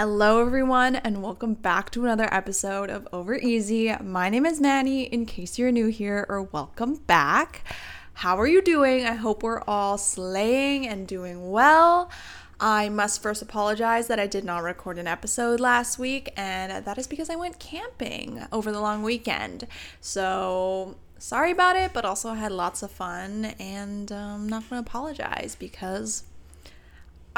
Hello, everyone, and welcome back to another episode of Over Easy. My name is Manny, in case you're new here, or welcome back. How are you doing? I hope we're all slaying and doing well. I must first apologize that I did not record an episode last week, and that is because I went camping over the long weekend. So, sorry about it, but also I had lots of fun, and I'm um, not going to apologize because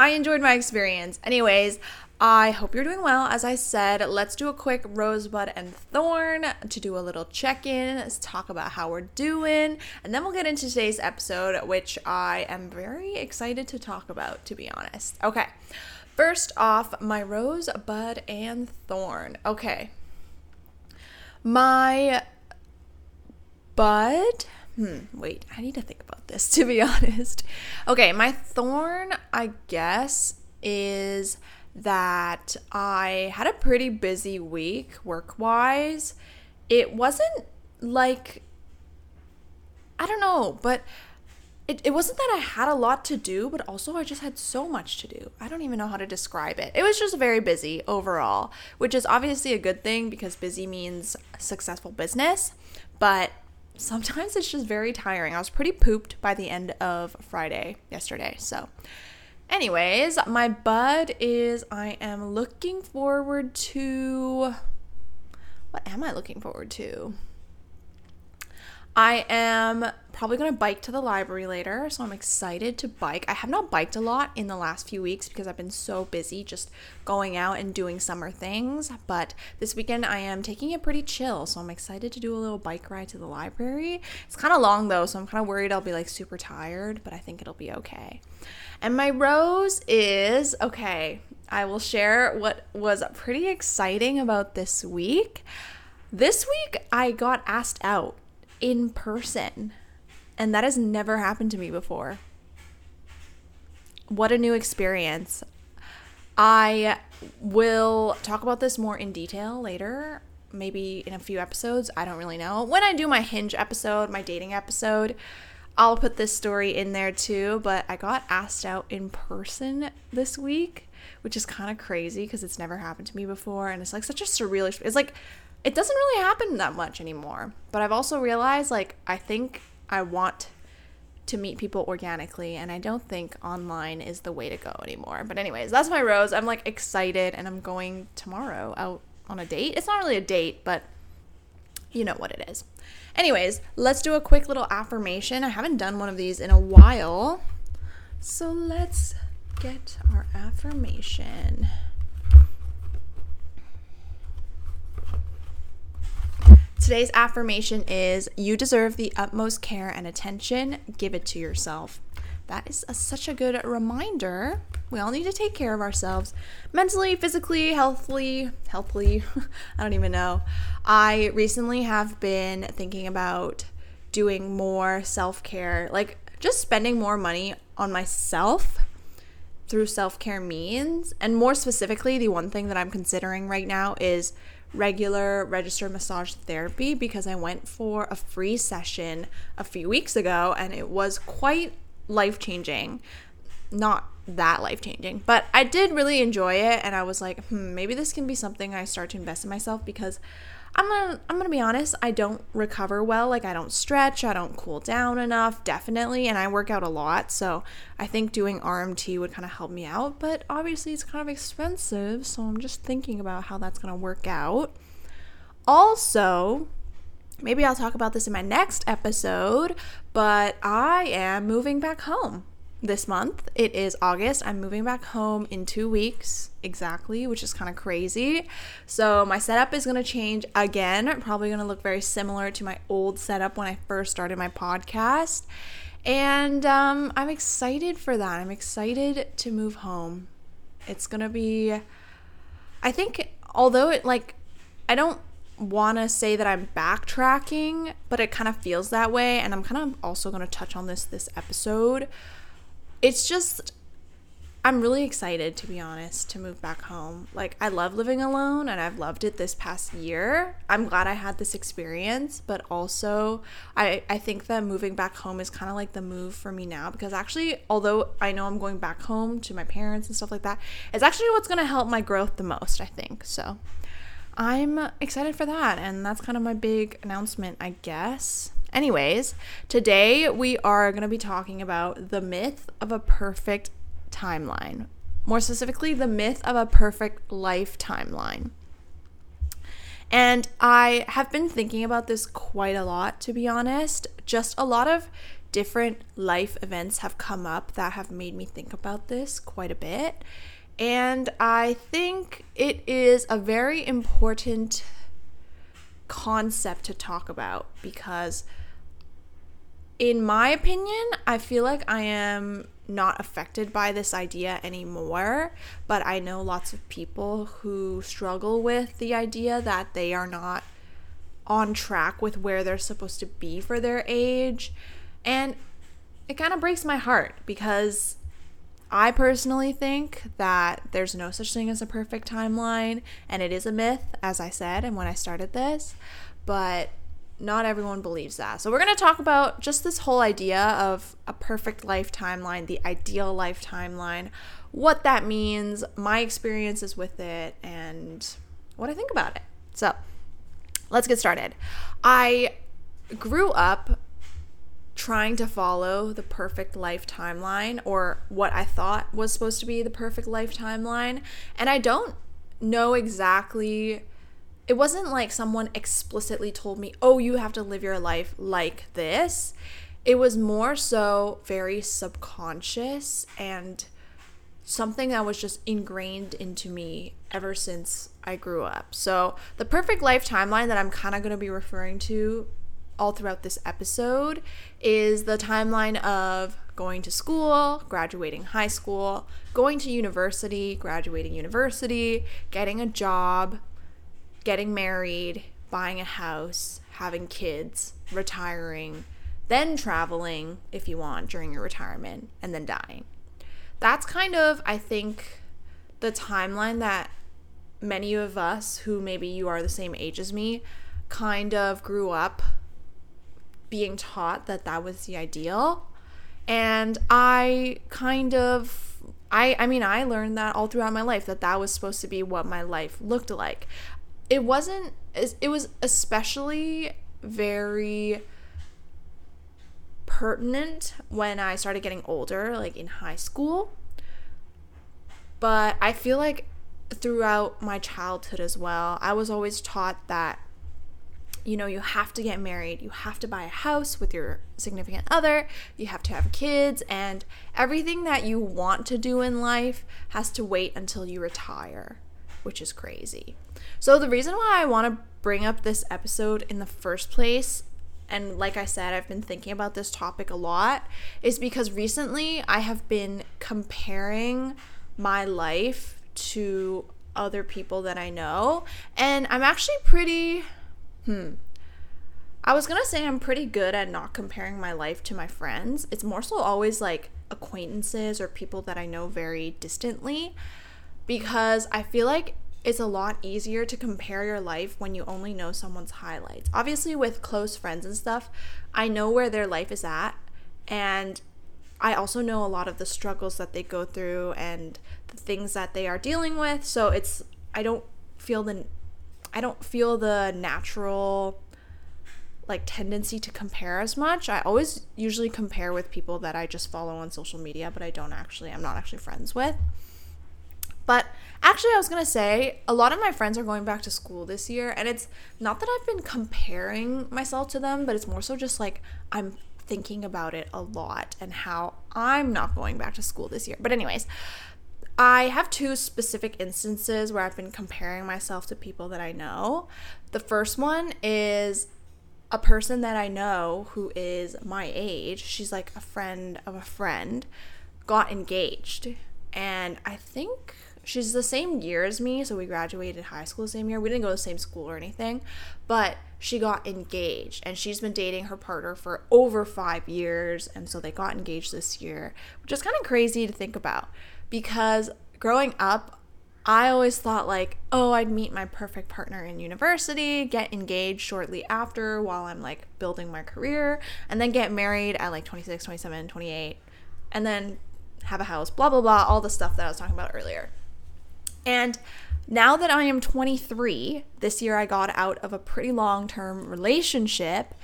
I enjoyed my experience. Anyways, I hope you're doing well. As I said, let's do a quick rosebud and thorn to do a little check in. Let's talk about how we're doing, and then we'll get into today's episode, which I am very excited to talk about, to be honest. Okay, first off, my rosebud and thorn. Okay, my bud. Hmm, wait, I need to think about this, to be honest. Okay, my thorn, I guess, is that I had a pretty busy week work wise. It wasn't like, I don't know, but it, it wasn't that I had a lot to do, but also I just had so much to do. I don't even know how to describe it. It was just very busy overall, which is obviously a good thing because busy means successful business, but sometimes it's just very tiring. I was pretty pooped by the end of Friday yesterday. So, Anyways, my bud is I am looking forward to. What am I looking forward to? I am probably going to bike to the library later, so I'm excited to bike. I have not biked a lot in the last few weeks because I've been so busy just going out and doing summer things, but this weekend I am taking it pretty chill, so I'm excited to do a little bike ride to the library. It's kind of long though, so I'm kind of worried I'll be like super tired, but I think it'll be okay. And my rose is okay, I will share what was pretty exciting about this week. This week I got asked out in person. And that has never happened to me before. What a new experience. I will talk about this more in detail later, maybe in a few episodes. I don't really know. When I do my hinge episode, my dating episode, I'll put this story in there too. But I got asked out in person this week, which is kind of crazy because it's never happened to me before. And it's like such a surreal experience. It's like it doesn't really happen that much anymore. But I've also realized like I think I want to meet people organically and I don't think online is the way to go anymore. But anyways, that's my rose. I'm like excited and I'm going tomorrow out on a date. It's not really a date, but you know what it is. Anyways, let's do a quick little affirmation. I haven't done one of these in a while. So let's get our affirmation. Today's affirmation is You deserve the utmost care and attention. Give it to yourself. That is a, such a good reminder. We all need to take care of ourselves mentally, physically, healthily, healthily. I don't even know. I recently have been thinking about doing more self care, like just spending more money on myself through self care means. And more specifically, the one thing that I'm considering right now is regular registered massage therapy because I went for a free session a few weeks ago and it was quite life changing. Not that life changing, but I did really enjoy it and I was like, hmm, maybe this can be something I start to invest in myself because I'm gonna I'm gonna be honest, I don't recover well. Like I don't stretch, I don't cool down enough, definitely, and I work out a lot. So I think doing RMT would kind of help me out, but obviously it's kind of expensive, so I'm just thinking about how that's gonna work out. Also, maybe I'll talk about this in my next episode, but I am moving back home this month. It is August. I'm moving back home in two weeks exactly, which is kind of crazy. So, my setup is going to change again. Probably going to look very similar to my old setup when I first started my podcast. And um, I'm excited for that. I'm excited to move home. It's going to be, I think, although it like, I don't want to say that I'm backtracking, but it kind of feels that way. And I'm kind of also going to touch on this this episode it's just I'm really excited to be honest to move back home. Like I love living alone and I've loved it this past year. I'm glad I had this experience, but also I I think that moving back home is kind of like the move for me now because actually although I know I'm going back home to my parents and stuff like that, it's actually what's going to help my growth the most, I think. So I'm excited for that and that's kind of my big announcement, I guess. Anyways, today we are going to be talking about the myth of a perfect timeline. More specifically, the myth of a perfect life timeline. And I have been thinking about this quite a lot, to be honest. Just a lot of different life events have come up that have made me think about this quite a bit. And I think it is a very important concept to talk about because, in my opinion, I feel like I am not affected by this idea anymore, but I know lots of people who struggle with the idea that they are not on track with where they're supposed to be for their age. And it kind of breaks my heart because I personally think that there's no such thing as a perfect timeline, and it is a myth, as I said, and when I started this. But not everyone believes that. So, we're going to talk about just this whole idea of a perfect life timeline, the ideal life timeline, what that means, my experiences with it, and what I think about it. So, let's get started. I grew up trying to follow the perfect life timeline or what I thought was supposed to be the perfect life timeline, and I don't know exactly it wasn't like someone explicitly told me, oh, you have to live your life like this. It was more so very subconscious and something that was just ingrained into me ever since I grew up. So, the perfect life timeline that I'm kind of going to be referring to all throughout this episode is the timeline of going to school, graduating high school, going to university, graduating university, getting a job, getting married, buying a house, having kids, retiring, then traveling if you want during your retirement, and then dying. That's kind of, I think, the timeline that many of us who maybe you are the same age as me kind of grew up being taught that that was the ideal. And I kind of I I mean I learned that all throughout my life that that was supposed to be what my life looked like it wasn't it was especially very pertinent when I started getting older, like in high school. But I feel like throughout my childhood as well, I was always taught that you know, you have to get married, you have to buy a house with your significant other, you have to have kids, and everything that you want to do in life has to wait until you retire, which is crazy. So, the reason why I want to bring up this episode in the first place, and like I said, I've been thinking about this topic a lot, is because recently I have been comparing my life to other people that I know, and I'm actually pretty, hmm. I was gonna say I'm pretty good at not comparing my life to my friends. It's more so always like acquaintances or people that I know very distantly because I feel like it's a lot easier to compare your life when you only know someone's highlights. Obviously, with close friends and stuff, I know where their life is at, and I also know a lot of the struggles that they go through and the things that they are dealing with. So it's I don't feel the I don't feel the natural like tendency to compare as much. I always usually compare with people that I just follow on social media, but I don't actually I'm not actually friends with. But actually, I was going to say a lot of my friends are going back to school this year, and it's not that I've been comparing myself to them, but it's more so just like I'm thinking about it a lot and how I'm not going back to school this year. But, anyways, I have two specific instances where I've been comparing myself to people that I know. The first one is a person that I know who is my age. She's like a friend of a friend, got engaged. And I think she's the same year as me, so we graduated high school the same year. We didn't go to the same school or anything, but she got engaged and she's been dating her partner for over five years. And so they got engaged this year, which is kind of crazy to think about because growing up, I always thought like, oh, I'd meet my perfect partner in university, get engaged shortly after while I'm like building my career, and then get married at like 26, 27, 28, and then have a house, blah, blah, blah, all the stuff that I was talking about earlier. And now that I am 23, this year I got out of a pretty long term relationship.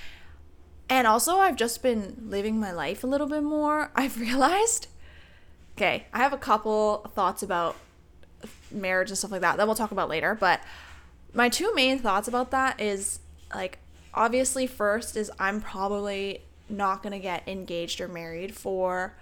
And also, I've just been living my life a little bit more. I've realized, okay, I have a couple thoughts about marriage and stuff like that that we'll talk about later. But my two main thoughts about that is like, obviously, first is I'm probably not to get engaged or married for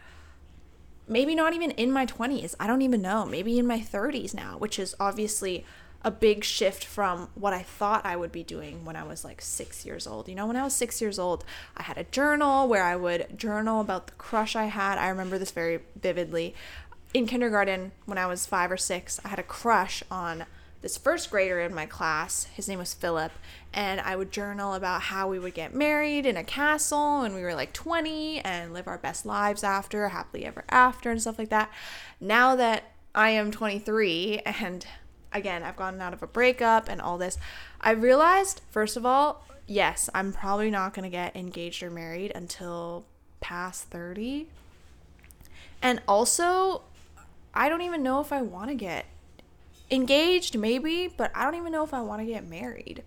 maybe not even in my 20s. I don't even know. Maybe in my 30s now, which is obviously a big shift from what I thought I would be doing when I was like six years old. You know, when I was six years old, I had a journal where I would journal about the crush I had. I remember this very vividly. In kindergarten, when I was five or six, I had a crush on this first grader in my class. His name was Philip, and I would journal about how we would get married in a castle and we were like 20 and live our best lives after, happily ever after, and stuff like that. Now that I am 23 and again, I've gotten out of a breakup and all this, I realized, first of all, yes, I'm probably not going to get engaged or married until past 30. And also, I don't even know if I want to get engaged maybe but i don't even know if i want to get married.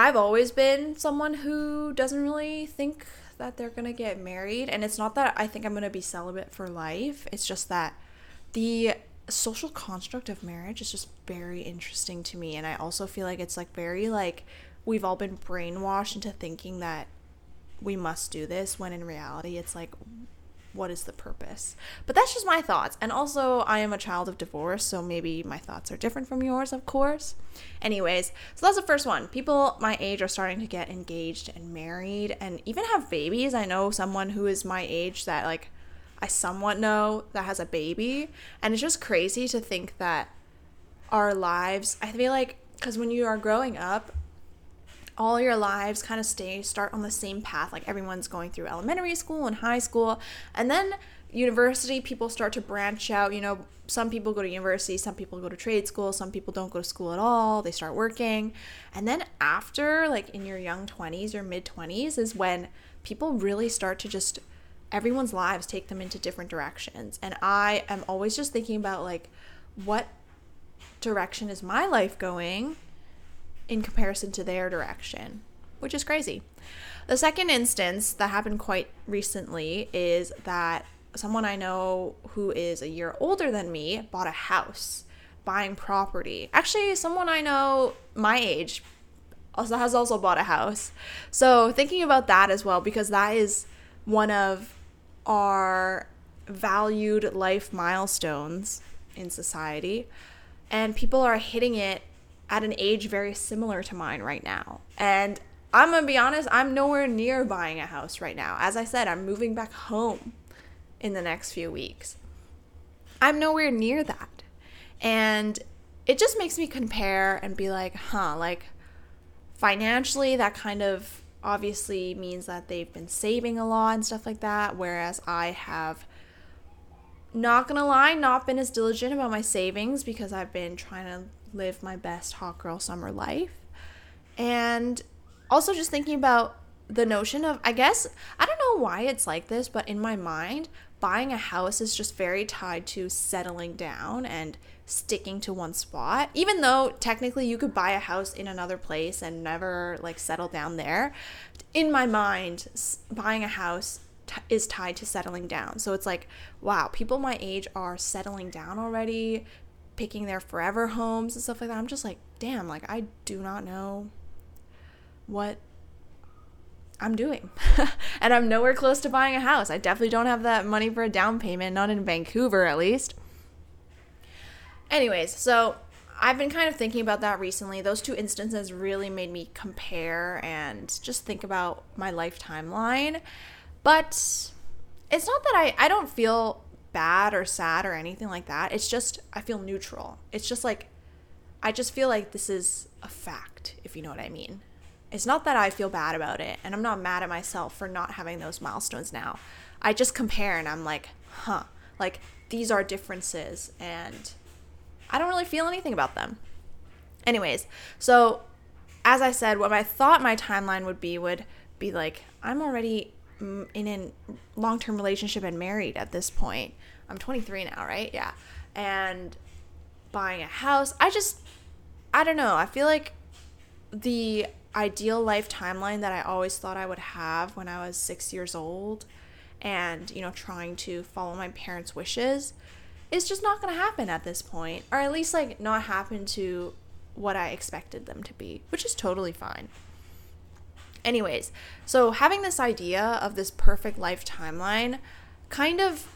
I've always been someone who doesn't really think that they're going to get married and it's not that i think i'm going to be celibate for life it's just that the social construct of marriage is just very interesting to me and i also feel like it's like very like we've all been brainwashed into thinking that we must do this when in reality it's like what is the purpose? But that's just my thoughts. And also, I am a child of divorce, so maybe my thoughts are different from yours, of course. Anyways, so that's the first one. People my age are starting to get engaged and married and even have babies. I know someone who is my age that, like, I somewhat know that has a baby. And it's just crazy to think that our lives, I feel like, because when you are growing up, all your lives kind of stay start on the same path like everyone's going through elementary school and high school and then university people start to branch out you know some people go to university some people go to trade school some people don't go to school at all they start working and then after like in your young 20s or mid 20s is when people really start to just everyone's lives take them into different directions and i am always just thinking about like what direction is my life going in comparison to their direction, which is crazy. The second instance that happened quite recently is that someone I know who is a year older than me bought a house, buying property. Actually, someone I know my age also has also bought a house. So, thinking about that as well because that is one of our valued life milestones in society and people are hitting it at an age very similar to mine right now. And I'm gonna be honest, I'm nowhere near buying a house right now. As I said, I'm moving back home in the next few weeks. I'm nowhere near that. And it just makes me compare and be like, huh, like financially, that kind of obviously means that they've been saving a lot and stuff like that. Whereas I have, not gonna lie, not been as diligent about my savings because I've been trying to live my best hot girl summer life. And also just thinking about the notion of, I guess, I don't know why it's like this, but in my mind, buying a house is just very tied to settling down and sticking to one spot. Even though technically you could buy a house in another place and never like settle down there, in my mind, buying a house t- is tied to settling down. So it's like, wow, people my age are settling down already, picking their forever homes and stuff like that. I'm just like, damn, like I do not know what I'm doing. and I'm nowhere close to buying a house. I definitely don't have that money for a down payment, not in Vancouver at least. Anyways, so I've been kind of thinking about that recently. Those two instances really made me compare and just think about my life timeline. But it's not that I I don't feel bad or sad or anything like that. It's just I feel neutral. It's just like I just feel like this is a fact, if you know what I mean. It's not that I feel bad about it, and I'm not mad at myself for not having those milestones now. I just compare and I'm like, huh, like these are differences and I don't really feel anything about them. Anyways, so as I said, what I thought my timeline would be would be like, I'm already in a long term relationship and married at this point. I'm 23 now, right? Yeah. And buying a house. I just, I don't know. I feel like the ideal life timeline that I always thought I would have when I was six years old and, you know, trying to follow my parents' wishes is just not going to happen at this point, or at least like not happen to what I expected them to be, which is totally fine. Anyways, so having this idea of this perfect life timeline kind of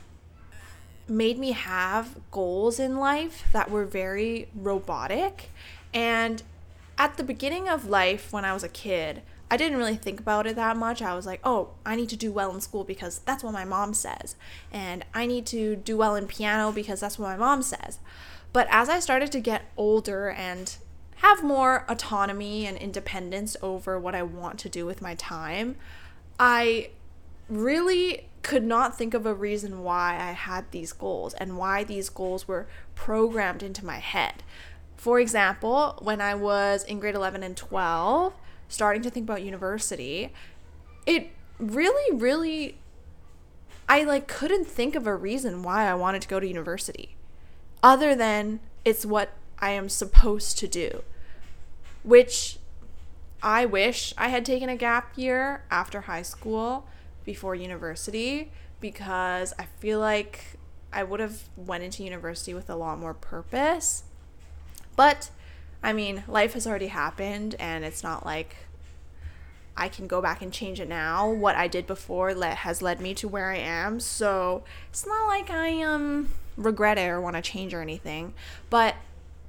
made me have goals in life that were very robotic. And at the beginning of life, when I was a kid, I didn't really think about it that much. I was like, oh, I need to do well in school because that's what my mom says. And I need to do well in piano because that's what my mom says. But as I started to get older and have more autonomy and independence over what I want to do with my time, I really could not think of a reason why I had these goals and why these goals were programmed into my head. For example, when I was in grade 11 and 12, starting to think about university, it really, really, I like couldn't think of a reason why I wanted to go to university other than it's what I am supposed to do which I wish I had taken a gap year after high school before university because I feel like I would have went into university with a lot more purpose. But I mean, life has already happened and it's not like I can go back and change it now. What I did before le- has led me to where I am. So, it's not like I um regret it or want to change or anything. But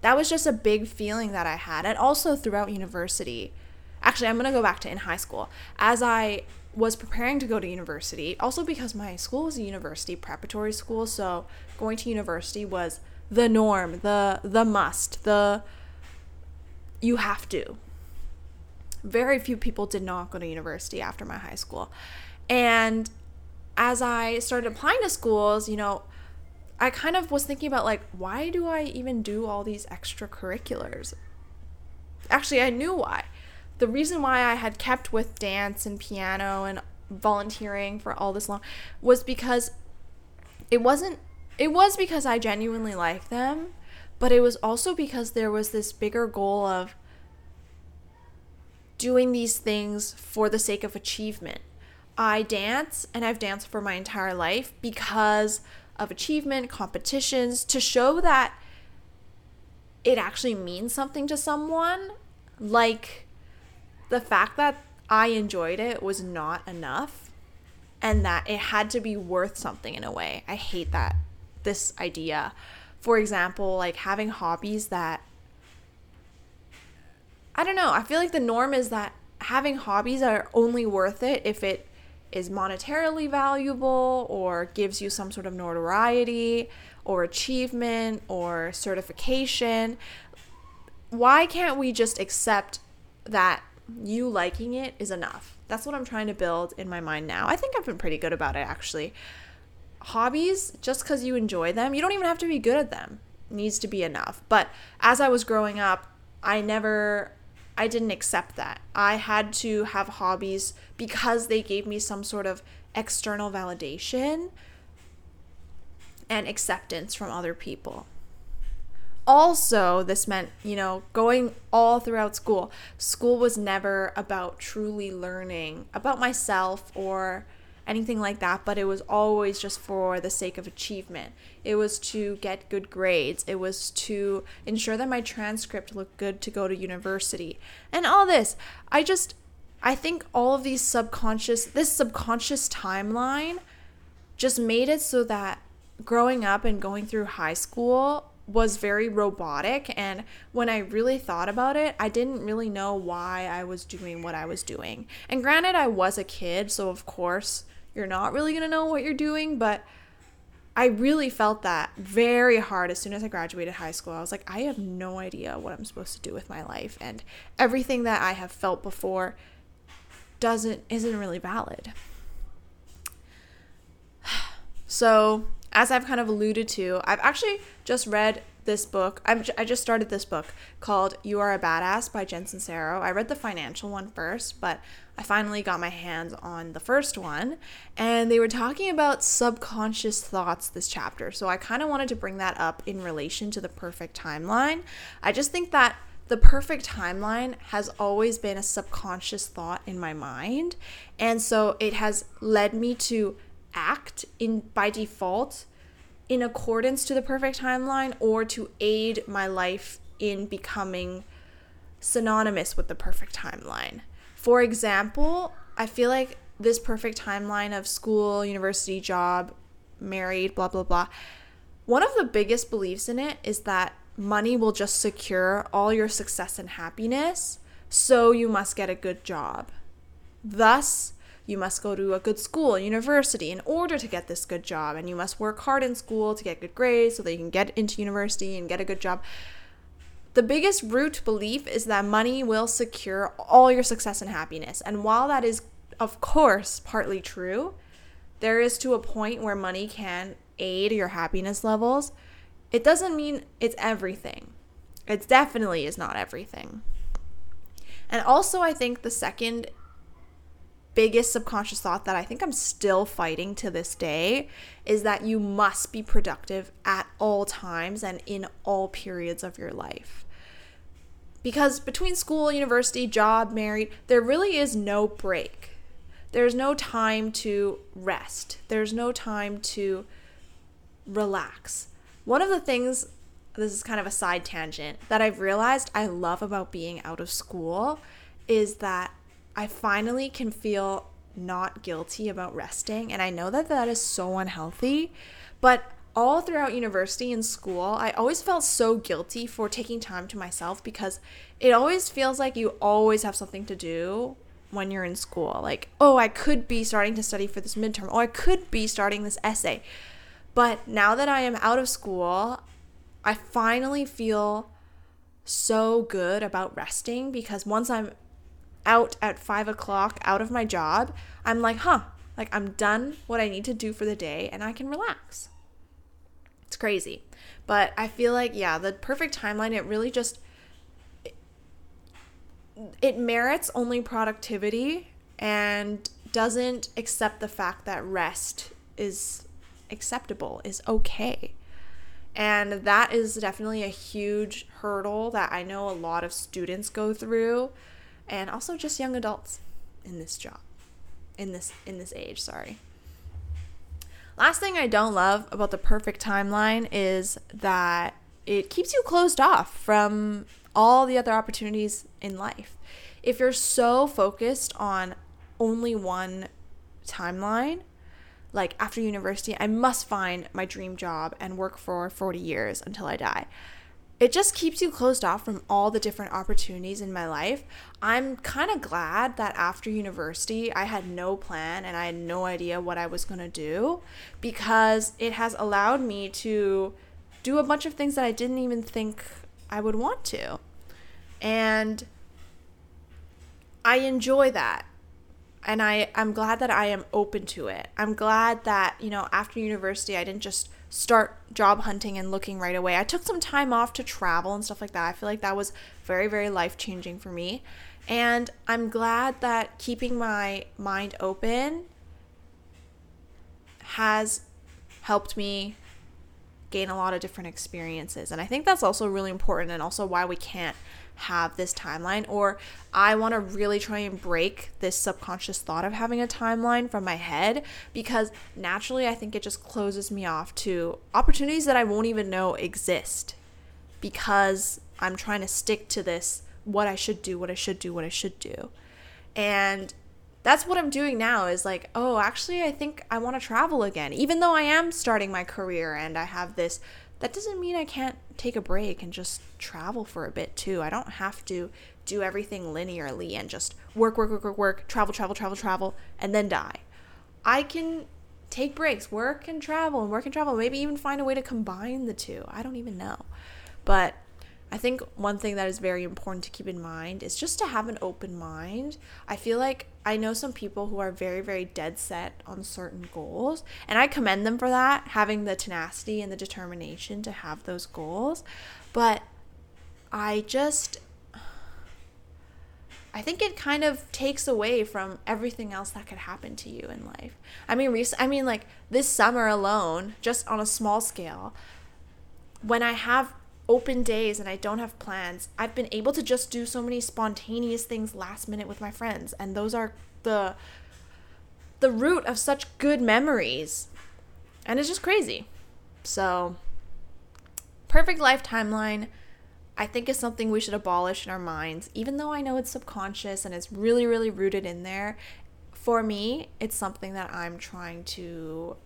that was just a big feeling that I had. And also throughout university. Actually, I'm going to go back to in high school. As I was preparing to go to university, also because my school was a university preparatory school, so going to university was the norm, the the must, the you have to. Very few people did not go to university after my high school. And as I started applying to schools, you know, I kind of was thinking about like, why do I even do all these extracurriculars? Actually, I knew why. The reason why I had kept with dance and piano and volunteering for all this long was because it wasn't it was because I genuinely liked them, but it was also because there was this bigger goal of doing these things for the sake of achievement. I dance and I've danced for my entire life because of achievement, competitions, to show that it actually means something to someone. Like the fact that I enjoyed it was not enough and that it had to be worth something in a way. I hate that, this idea. For example, like having hobbies that I don't know, I feel like the norm is that having hobbies are only worth it if it is monetarily valuable or gives you some sort of notoriety or achievement or certification. Why can't we just accept that you liking it is enough? That's what I'm trying to build in my mind now. I think I've been pretty good about it actually. Hobbies, just because you enjoy them, you don't even have to be good at them. needs to be enough. But as I was growing up, I never I didn't accept that. I had to have hobbies because they gave me some sort of external validation and acceptance from other people. Also, this meant, you know, going all throughout school. School was never about truly learning about myself or anything like that, but it was always just for the sake of achievement. It was to get good grades, it was to ensure that my transcript looked good to go to university, and all this. I just, I think all of these subconscious, this subconscious timeline just made it so that growing up and going through high school was very robotic and when I really thought about it, I didn't really know why I was doing what I was doing. And granted I was a kid, so of course you're not really going to know what you're doing, but I really felt that very hard as soon as I graduated high school. I was like, I have no idea what I'm supposed to do with my life and everything that I have felt before doesn't isn't really valid. So, as I've kind of alluded to, I've actually just read this book. I'm, I just started this book called You Are a Badass by Jen Sincero. I read the financial one first, but I finally got my hands on the first one. And they were talking about subconscious thoughts this chapter. So I kind of wanted to bring that up in relation to the perfect timeline. I just think that the perfect timeline has always been a subconscious thought in my mind. And so it has led me to act in by default in accordance to the perfect timeline or to aid my life in becoming synonymous with the perfect timeline. For example, I feel like this perfect timeline of school, university, job, married, blah, blah, blah. One of the biggest beliefs in it is that money will just secure all your success and happiness, so you must get a good job. Thus, you must go to a good school, university, in order to get this good job. And you must work hard in school to get good grades so that you can get into university and get a good job. The biggest root belief is that money will secure all your success and happiness. And while that is, of course, partly true, there is to a point where money can aid your happiness levels. It doesn't mean it's everything. It definitely is not everything. And also, I think the second biggest subconscious thought that I think I'm still fighting to this day is that you must be productive at all times and in all periods of your life. Because between school, university, job, married, there really is no break. There's no time to rest. There's no time to relax. One of the things, this is kind of a side tangent, that I've realized I love about being out of school is that I finally can feel not guilty about resting. And I know that that is so unhealthy. But all throughout university and school, I always felt so guilty for taking time to myself because it always feels like you always have something to do when you're in school. Like, oh, I could be starting to study for this midterm. Oh, I could be starting this essay. But now that I am out of school, I finally feel so good about resting because once I'm out at five o'clock out of my job, I'm like, huh, like I'm done what I need to do for the day and I can relax. It's crazy. But I feel like, yeah, the perfect timeline, it really just, it merits only productivity and doesn't accept the fact that rest is acceptable, is okay. And that is definitely a huge hurdle that I know a lot of students go through and also just young adults in this job in this in this age sorry last thing i don't love about the perfect timeline is that it keeps you closed off from all the other opportunities in life. If you're so focused on only one timeline like after university i must find my dream job and work for 40 years until i die it just keeps you closed off from all the different opportunities in my life. I'm kind of glad that after university, I had no plan and I had no idea what I was going to do because it has allowed me to do a bunch of things that I didn't even think I would want to. And I enjoy that. And I, I'm glad that I am open to it. I'm glad that, you know, after university, I didn't just start job hunting and looking right away. I took some time off to travel and stuff like that. I feel like that was very, very life changing for me. And I'm glad that keeping my mind open has helped me gain a lot of different experiences. And I think that's also really important and also why we can't have this timeline or I want to really try and break this subconscious thought of having a timeline from my head because naturally I think it just closes me off to opportunities that I won't even know exist because I'm trying to stick to this what I should do, what I should do, what I should do. And that's what I'm doing now is like, oh, actually, I think I want to travel again. Even though I am starting my career and I have this that doesn't mean I can't take a break and just travel for a bit too. I don't have to do everything linearly and just work, work, work, work, work, travel, travel, travel, travel, and then die. I can take breaks, work and travel, and work and travel, maybe even find a way to combine the two. I don't even know. But I think one thing that is very important to keep in mind is just to have an open mind. I feel like I know some people who are very, very dead set on certain goals, and I commend them for that, having the tenacity and the determination to have those goals. But I just I think it kind of takes away from everything else that could happen to you in life. I mean, rec- I mean, like this summer alone, just on a small scale, when I have open days and I don't have plans, I've been able to just do so many spontaneous things last minute with my friends, and those are the the root of such good memories. And it's just crazy. So, perfect life timeline I think is something we should abolish in our minds, even though I know it's subconscious and it's really, really rooted in there. For me, it's something that I'm trying to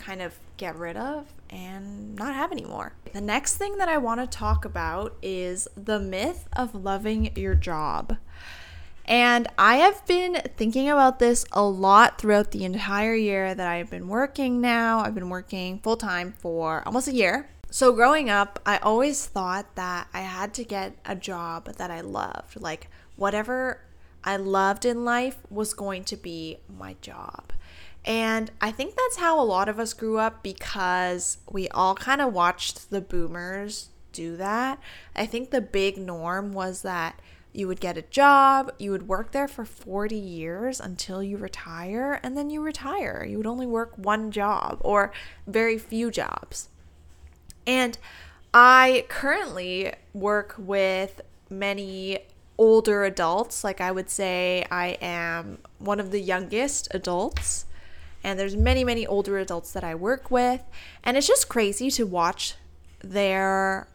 kind of get rid of and not have anymore. The next thing that I want to talk about is the myth of loving your job. And I have been thinking about this a lot throughout the entire year that I've been working now. I've been working full time for almost a year. So, growing up, I always thought that I had to get a job that I loved. Like, whatever I loved in life was going to be my job. And I think that's how a lot of us grew up because we all kind of watched the boomers do that. I think the big norm was that you would get a job, you would work there for 40 years until you retire, and then you retire. You would only work one job or very few jobs. And I currently work with many older adults. Like I would say I am one of the youngest adults. And there's many, many older adults that I work with. And it's just crazy to watch their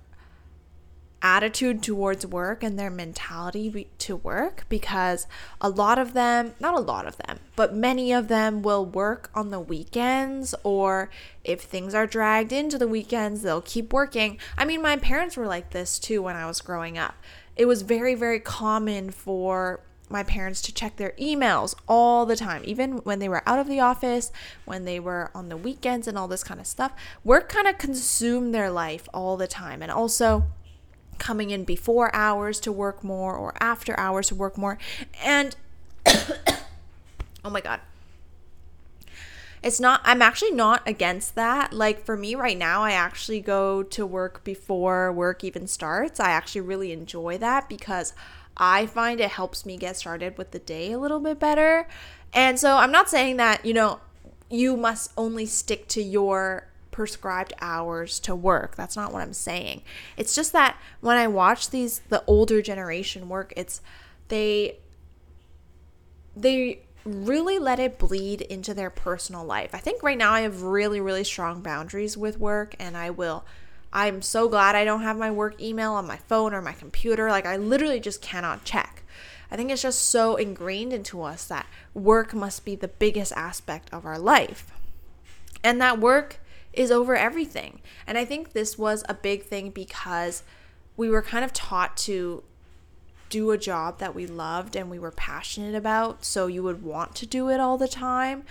attitude towards work and their mentality to work because a lot of them, not a lot of them, but many of them will work on the weekends or if things are dragged into the weekends, they'll keep working. I mean, my parents were like this too when I was growing up. It was very, very common for my parents to check their emails all the time, even when they were out of the office, when they were on the weekends, and all this kind of stuff. Work kind of consumed their life all the time. And also, coming in before hours to work more or after hours to work more. And oh my God. It's not, I'm actually not against that. Like for me right now, I actually go to work before work even starts. I actually really enjoy that because I find it helps me get started with the day a little bit better. And so I'm not saying that, you know, you must only stick to your prescribed hours to work. That's not what I'm saying. It's just that when I watch these the older generation work, it's they they really let it bleed into their personal life. I think right now I have really really strong boundaries with work and I will I'm so glad I don't have my work email on my phone or my computer. Like I literally just cannot check. I think it's just so ingrained into us that work must be the biggest aspect of our life. And that work is over everything. And I think this was a big thing because we were kind of taught to do a job that we loved and we were passionate about, so you would want to do it all the time.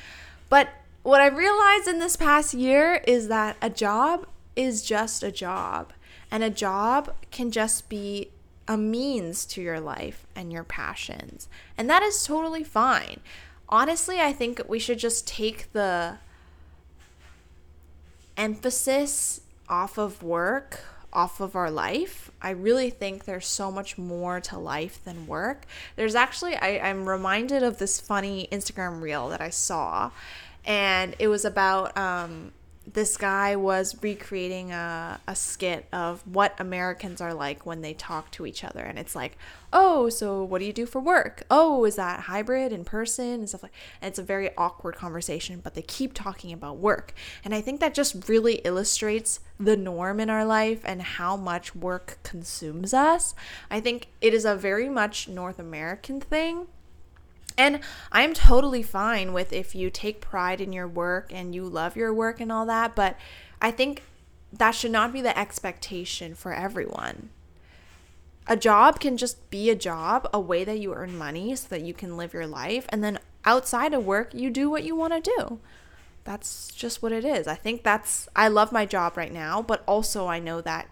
But what I realized in this past year is that a job is just a job, and a job can just be a means to your life and your passions. And that is totally fine. Honestly, I think we should just take the emphasis off of work, off of our life. I really think there's so much more to life than work. There's actually, I, I'm reminded of this funny Instagram reel that I saw, and it was about um, this guy was recreating a, a skit of what Americans are like when they talk to each other. And it's like, oh, so what do you do for work? Oh, is that hybrid in person and stuff like and it's a very awkward conversation, but they keep talking about work. And I think that just really illustrates the norm in our life and how much work consumes us. I think it is a very much North American thing and I'm totally fine with if you take pride in your work and you love your work and all that, but I think that should not be the expectation for everyone. A job can just be a job, a way that you earn money so that you can live your life. And then outside of work, you do what you want to do. That's just what it is. I think that's, I love my job right now, but also I know that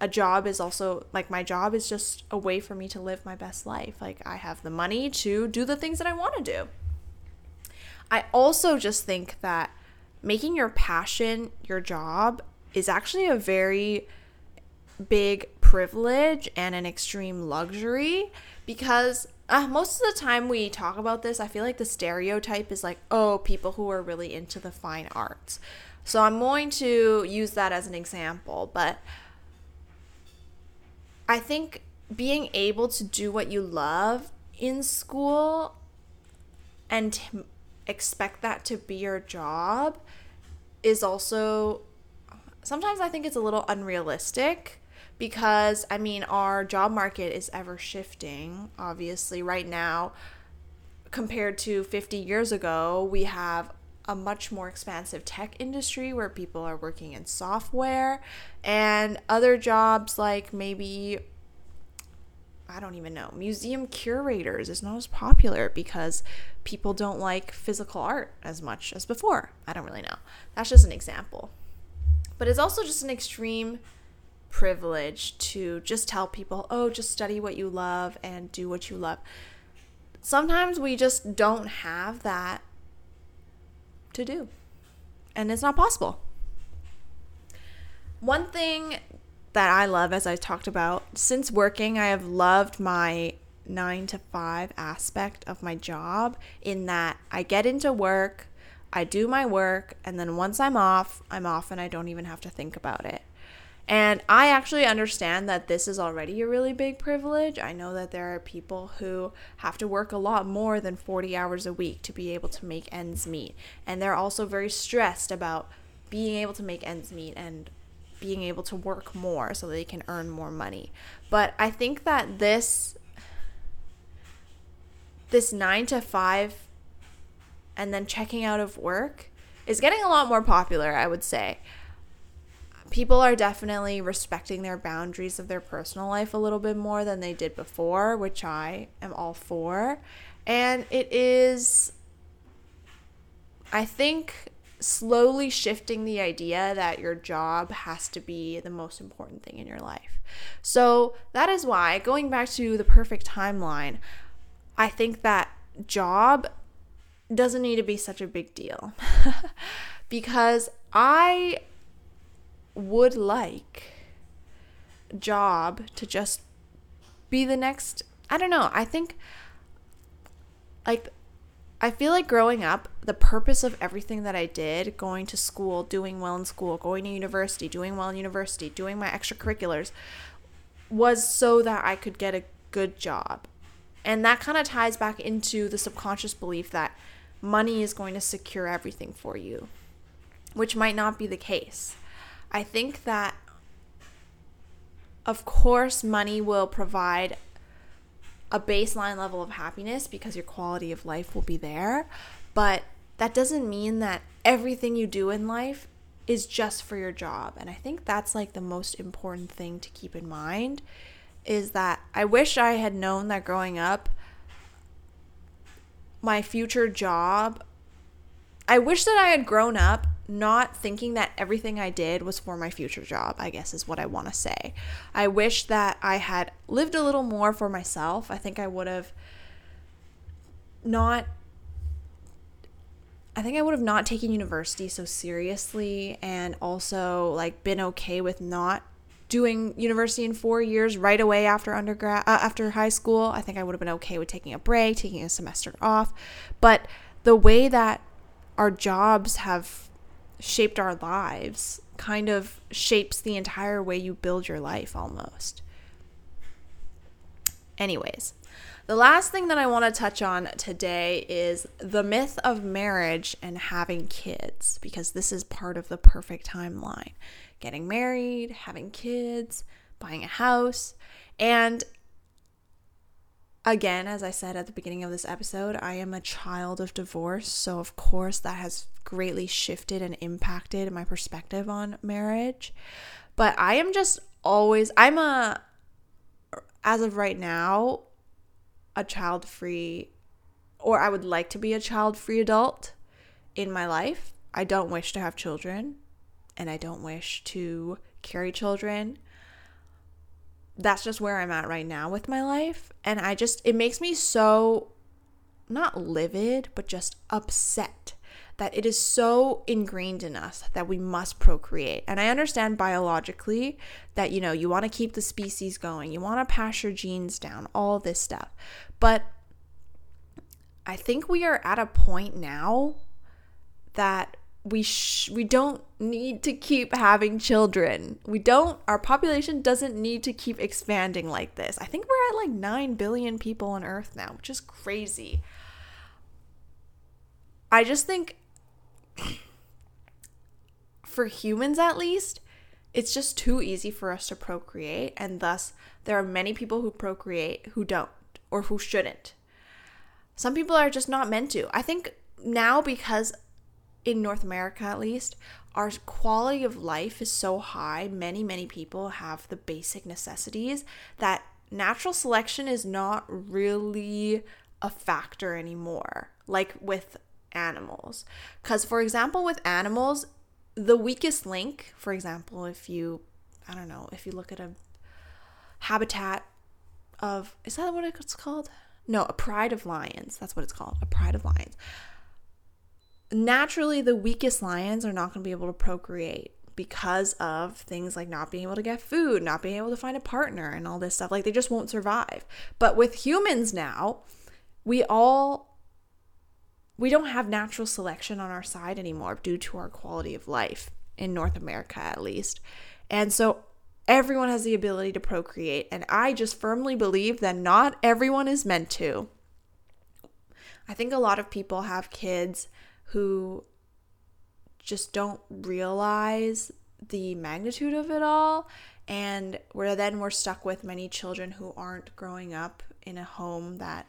a job is also like my job is just a way for me to live my best life. Like I have the money to do the things that I want to do. I also just think that making your passion your job is actually a very big privilege and an extreme luxury because uh, most of the time we talk about this, I feel like the stereotype is like, oh, people who are really into the fine arts. So I'm going to use that as an example, but I think being able to do what you love in school and t- expect that to be your job is also sometimes I think it's a little unrealistic because I mean our job market is ever shifting obviously. Right now compared to 50 years ago we have a much more expansive tech industry where people are working in software and other jobs like maybe I don't even know. Museum curators is not as popular because people don't like physical art as much as before. I don't really know. That's just an example. But it's also just an extreme privilege to just tell people, oh, just study what you love and do what you love. Sometimes we just don't have that to do, and it's not possible. One thing that I love, as I talked about, since working, I have loved my nine to five aspect of my job in that I get into work, I do my work, and then once I'm off, I'm off and I don't even have to think about it. And I actually understand that this is already a really big privilege. I know that there are people who have to work a lot more than 40 hours a week to be able to make ends meet. And they're also very stressed about being able to make ends meet and being able to work more so they can earn more money. But I think that this this 9 to 5 and then checking out of work is getting a lot more popular, I would say people are definitely respecting their boundaries of their personal life a little bit more than they did before, which I am all for. And it is, I think, slowly shifting the idea that your job has to be the most important thing in your life. So that is why, going back to the perfect timeline, I think that job doesn't need to be such a big deal. because I would like job to just be the next I don't know. I think like I feel like growing up, the purpose of everything that I did, going to school, doing well in school, going to university, doing well in university, doing my extracurriculars, was so that I could get a good job. And that kind of ties back into the subconscious belief that money is going to secure everything for you, which might not be the case. I think that, of course, money will provide a baseline level of happiness because your quality of life will be there. But that doesn't mean that everything you do in life is just for your job. And I think that's like the most important thing to keep in mind is that I wish I had known that growing up, my future job, I wish that I had grown up not thinking that everything I did was for my future job, I guess is what I want to say. I wish that I had lived a little more for myself. I think I would have not I think I would have not taken university so seriously and also like been okay with not doing university in 4 years right away after undergrad uh, after high school. I think I would have been okay with taking a break, taking a semester off. But the way that our jobs have shaped our lives kind of shapes the entire way you build your life almost. Anyways, the last thing that I want to touch on today is the myth of marriage and having kids, because this is part of the perfect timeline getting married, having kids, buying a house. And again, as I said at the beginning of this episode, I am a child of divorce. So, of course, that has greatly shifted and impacted my perspective on marriage. But I am just always, I'm a, as of right now, a child free, or I would like to be a child free adult in my life. I don't wish to have children and I don't wish to carry children. That's just where I'm at right now with my life. And I just, it makes me so not livid, but just upset that it is so ingrained in us that we must procreate. And I understand biologically that, you know, you want to keep the species going, you want to pass your genes down, all this stuff. But I think we are at a point now that we sh- we don't need to keep having children. We don't our population doesn't need to keep expanding like this. I think we're at like 9 billion people on earth now, which is crazy. I just think for humans at least, it's just too easy for us to procreate and thus there are many people who procreate who don't or who shouldn't. Some people are just not meant to. I think now because in North America at least, our quality of life is so high, many, many people have the basic necessities that natural selection is not really a factor anymore, like with animals. Because, for example, with animals, the weakest link, for example, if you, I don't know, if you look at a habitat of, is that what it's called? No, a pride of lions. That's what it's called, a pride of lions naturally the weakest lions are not going to be able to procreate because of things like not being able to get food, not being able to find a partner, and all this stuff. Like they just won't survive. But with humans now, we all we don't have natural selection on our side anymore due to our quality of life in North America at least. And so everyone has the ability to procreate and I just firmly believe that not everyone is meant to. I think a lot of people have kids who just don't realize the magnitude of it all and where then we're stuck with many children who aren't growing up in a home that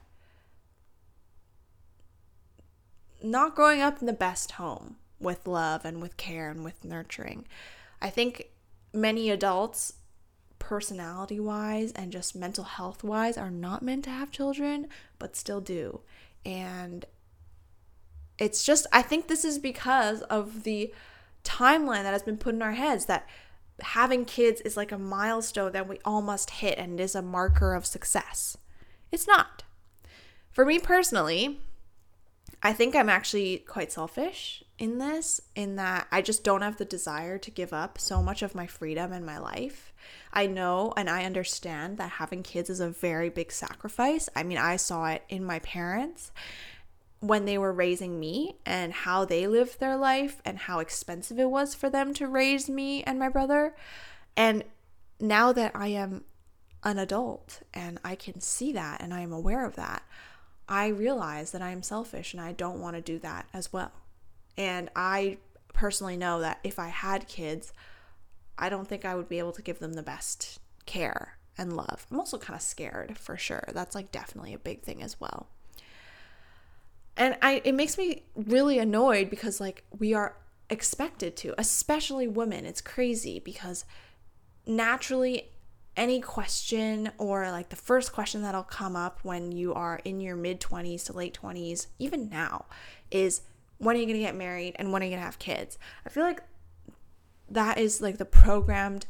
not growing up in the best home with love and with care and with nurturing. I think many adults personality wise and just mental health wise are not meant to have children but still do. And it's just, I think this is because of the timeline that has been put in our heads that having kids is like a milestone that we all must hit and is a marker of success. It's not. For me personally, I think I'm actually quite selfish in this, in that I just don't have the desire to give up so much of my freedom in my life. I know and I understand that having kids is a very big sacrifice. I mean, I saw it in my parents when they were raising me and how they lived their life and how expensive it was for them to raise me and my brother. And now that I am an adult and I can see that and I am aware of that, I realize that I am selfish and I don't want to do that as well. And I personally know that if I had kids, I don't think I would be able to give them the best care and love. I'm also kind of scared for sure. That's like definitely a big thing as well. And I it makes me really annoyed because like we are expected to, especially women. It's crazy because naturally any question or like the first question that'll come up when you are in your mid 20s to late 20s, even now, is when are you going to get married and when are you going to have kids? I feel like that is like the programmed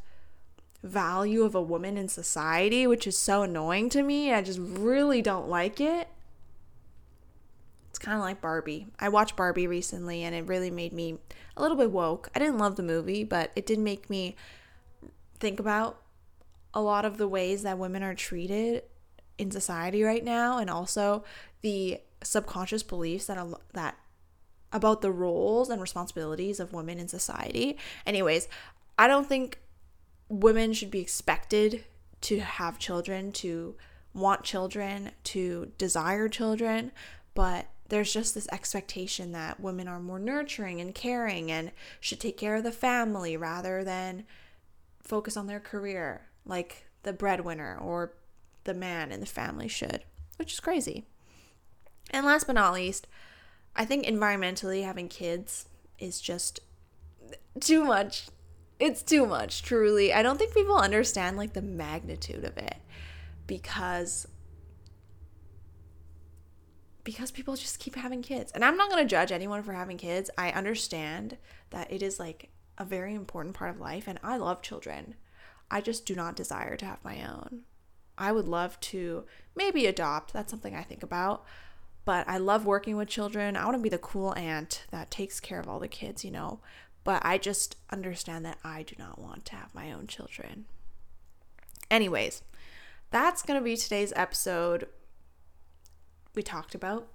value of a woman in society, which is so annoying to me. I just really don't like it. It's kind of like Barbie. I watched Barbie recently and it really made me a little bit woke. I didn't love the movie, but it did make me think about a lot of the ways that women are treated in society right now and also the subconscious beliefs that that about the roles and responsibilities of women in society. Anyways, I don't think women should be expected to have children, to want children, to desire children, but there's just this expectation that women are more nurturing and caring and should take care of the family rather than focus on their career like the breadwinner or the man in the family should, which is crazy. And last but not least, I think environmentally having kids is just too much. It's too much, truly. I don't think people understand like the magnitude of it because because people just keep having kids. And I'm not going to judge anyone for having kids. I understand that it is like a very important part of life and I love children. I just do not desire to have my own. I would love to maybe adopt. That's something I think about. But I love working with children. I want to be the cool aunt that takes care of all the kids, you know. But I just understand that I do not want to have my own children. Anyways, that's going to be today's episode. We talked about.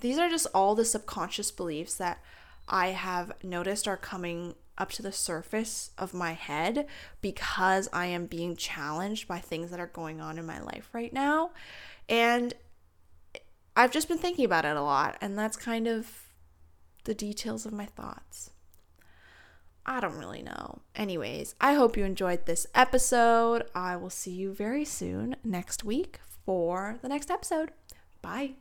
These are just all the subconscious beliefs that I have noticed are coming up to the surface of my head because I am being challenged by things that are going on in my life right now. And I've just been thinking about it a lot, and that's kind of the details of my thoughts. I don't really know. Anyways, I hope you enjoyed this episode. I will see you very soon next week for the next episode. Bye.